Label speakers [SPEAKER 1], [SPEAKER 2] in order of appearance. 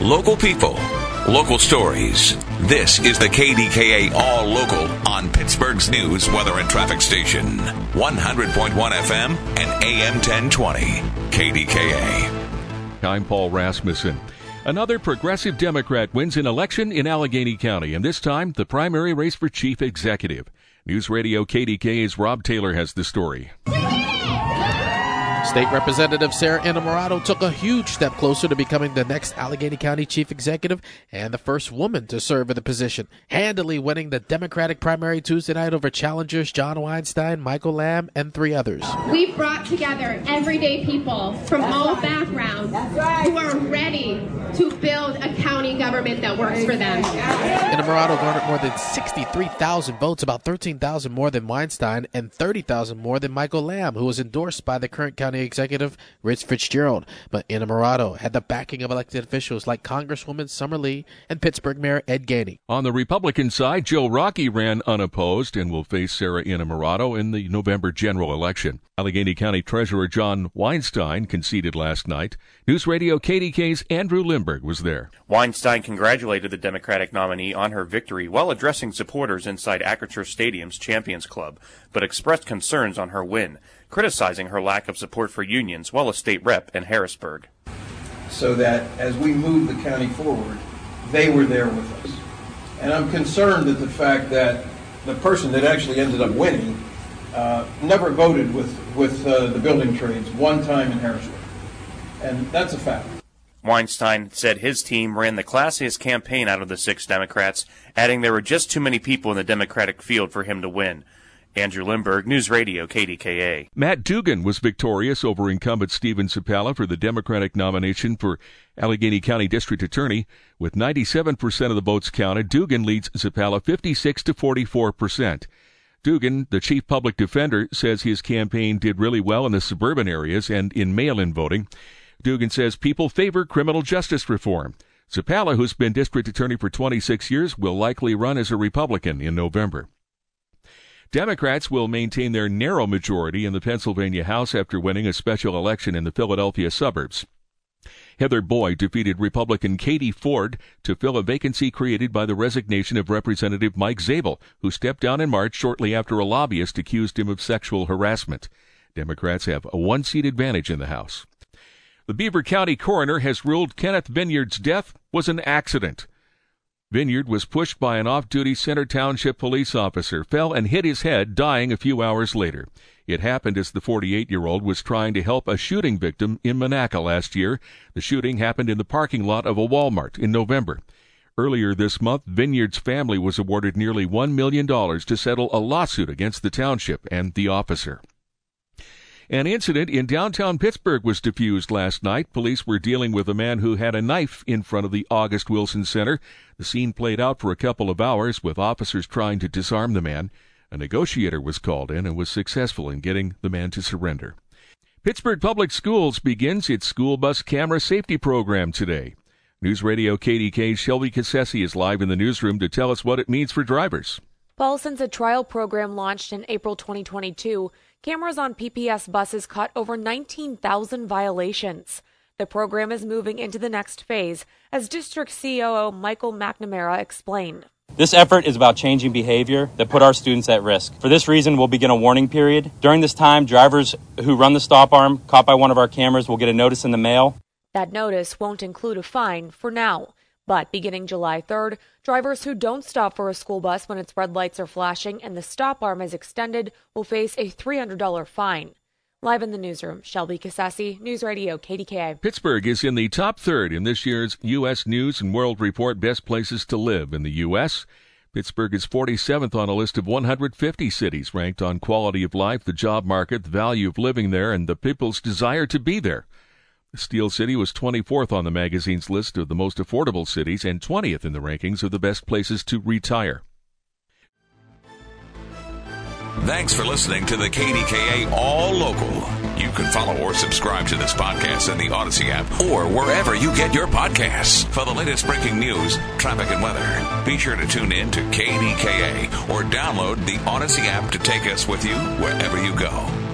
[SPEAKER 1] Local people, local stories. This is the KDKA All Local on Pittsburgh's news, weather, and traffic station. 100.1 FM and AM 1020. KDKA.
[SPEAKER 2] I'm Paul Rasmussen. Another progressive Democrat wins an election in Allegheny County, and this time the primary race for chief executive. News Radio KDKA's Rob Taylor has the story.
[SPEAKER 3] State Representative Sara Innamorato took a huge step closer to becoming the next Allegheny County Chief Executive and the first woman to serve in the position, handily winning the Democratic primary Tuesday night over challengers John Weinstein, Michael Lamb, and three others.
[SPEAKER 4] We've brought together everyday people from all backgrounds who are ready to build a county government that works for them.
[SPEAKER 3] Innamorato garnered more than 63,000 votes, about 13,000 more than Weinstein, and 30,000 more than Michael Lamb, who was endorsed by the current county executive Rich Fitzgerald. But Innamorato had the backing of elected officials like Congresswoman Summer Lee and Pittsburgh Mayor Ed Gainey.
[SPEAKER 2] On the Republican side, Joe Rockey ran unopposed and will face Sara Innamorato in the November general election. Allegheny County Treasurer John Weinstein conceded last night. News Radio KDK's Andrew Limberg was there.
[SPEAKER 5] Weinstein congratulated the Democratic nominee on her victory while addressing supporters inside Acrisure Stadium's Champions Club, but expressed concerns on her win, criticizing her lack of support for unions while a state rep in Harrisburg.
[SPEAKER 6] So that as we move the county forward, they were there with us. And I'm concerned at the fact that the person that actually ended up winning uh, never voted with, with uh, the building trades one time in Harrisburg. And that's a fact.
[SPEAKER 5] Weinstein said his team ran the classiest campaign out of the six Democrats, adding there were just too many people in the Democratic field for him to win. Andrew Limberg, News Radio, KDKA.
[SPEAKER 2] Matt Dugan was victorious over incumbent Stephen Zappala for the Democratic nomination for Allegheny County District Attorney. With 97% of the votes counted, Dugan leads Zappala 56 to 44 percent. Dugan, the chief public defender, says his campaign did really well in the suburban areas and in mail in voting. Dugan says people favor criminal justice reform. Zappala, who's been district attorney for 26 years, will likely run as a Republican in November. Democrats will maintain their narrow majority in the Pennsylvania House after winning a special election in the Philadelphia suburbs. Heather Boyd defeated Republican Katie Ford to fill a vacancy created by the resignation of Representative Mike Zabel, who stepped down in March shortly after a lobbyist accused him of sexual harassment. Democrats have a one seat advantage in the House. The Beaver County coroner has ruled Kenneth Vineyard's death was an accident. Vineyard was pushed by an off duty Center Township police officer, fell and hit his head, dying a few hours later. It happened as the 48 year old was trying to help a shooting victim in Monaca last year. The shooting happened in the parking lot of a Walmart in November. Earlier this month, Vineyard's family was awarded nearly $1 million to settle a lawsuit against the township and the officer. An incident in downtown Pittsburgh was diffused last night. Police were dealing with a man who had a knife in front of the August Wilson Center. The scene played out for a couple of hours with officers trying to disarm the man. A negotiator was called in and was successful in getting the man to surrender. Pittsburgh Public Schools begins its school bus camera safety program today. News Radio KDK's Shelby Cassesi is live in the newsroom to tell us what it means for drivers.
[SPEAKER 7] Paul, since a trial program launched in April 2022, cameras on PPS buses caught over 19,000 violations. The program is moving into the next phase, as District COO Michael McNamara explained.
[SPEAKER 8] This effort is about changing behavior that put our students at risk. For this reason, we'll begin a warning period. During this time, drivers who run the stop arm caught by one of our cameras will get a notice in the mail.
[SPEAKER 7] That notice won't include a fine for now. But beginning July 3rd, drivers who don't stop for a school bus when its red lights are flashing and the stop arm is extended will face a $300 fine. Live in the newsroom, Shelby Cassesi, News Radio KDKA.
[SPEAKER 2] Pittsburgh is in the top third in this year's U.S. News and World Report Best Places to Live in the U.S. Pittsburgh is 47th on a list of 150 cities ranked on quality of life, the job market, the value of living there, and the people's desire to be there. Steel City was 24th on the magazine's list of the most affordable cities and 20th in the rankings of the best places to retire.
[SPEAKER 1] Thanks for listening to the KDKA All Local. You can follow or subscribe to this podcast in the Audacy app or wherever you get your podcasts. For the latest breaking news, traffic, and weather, be sure to tune in to KDKA or download the Audacy app to take us with you wherever you go.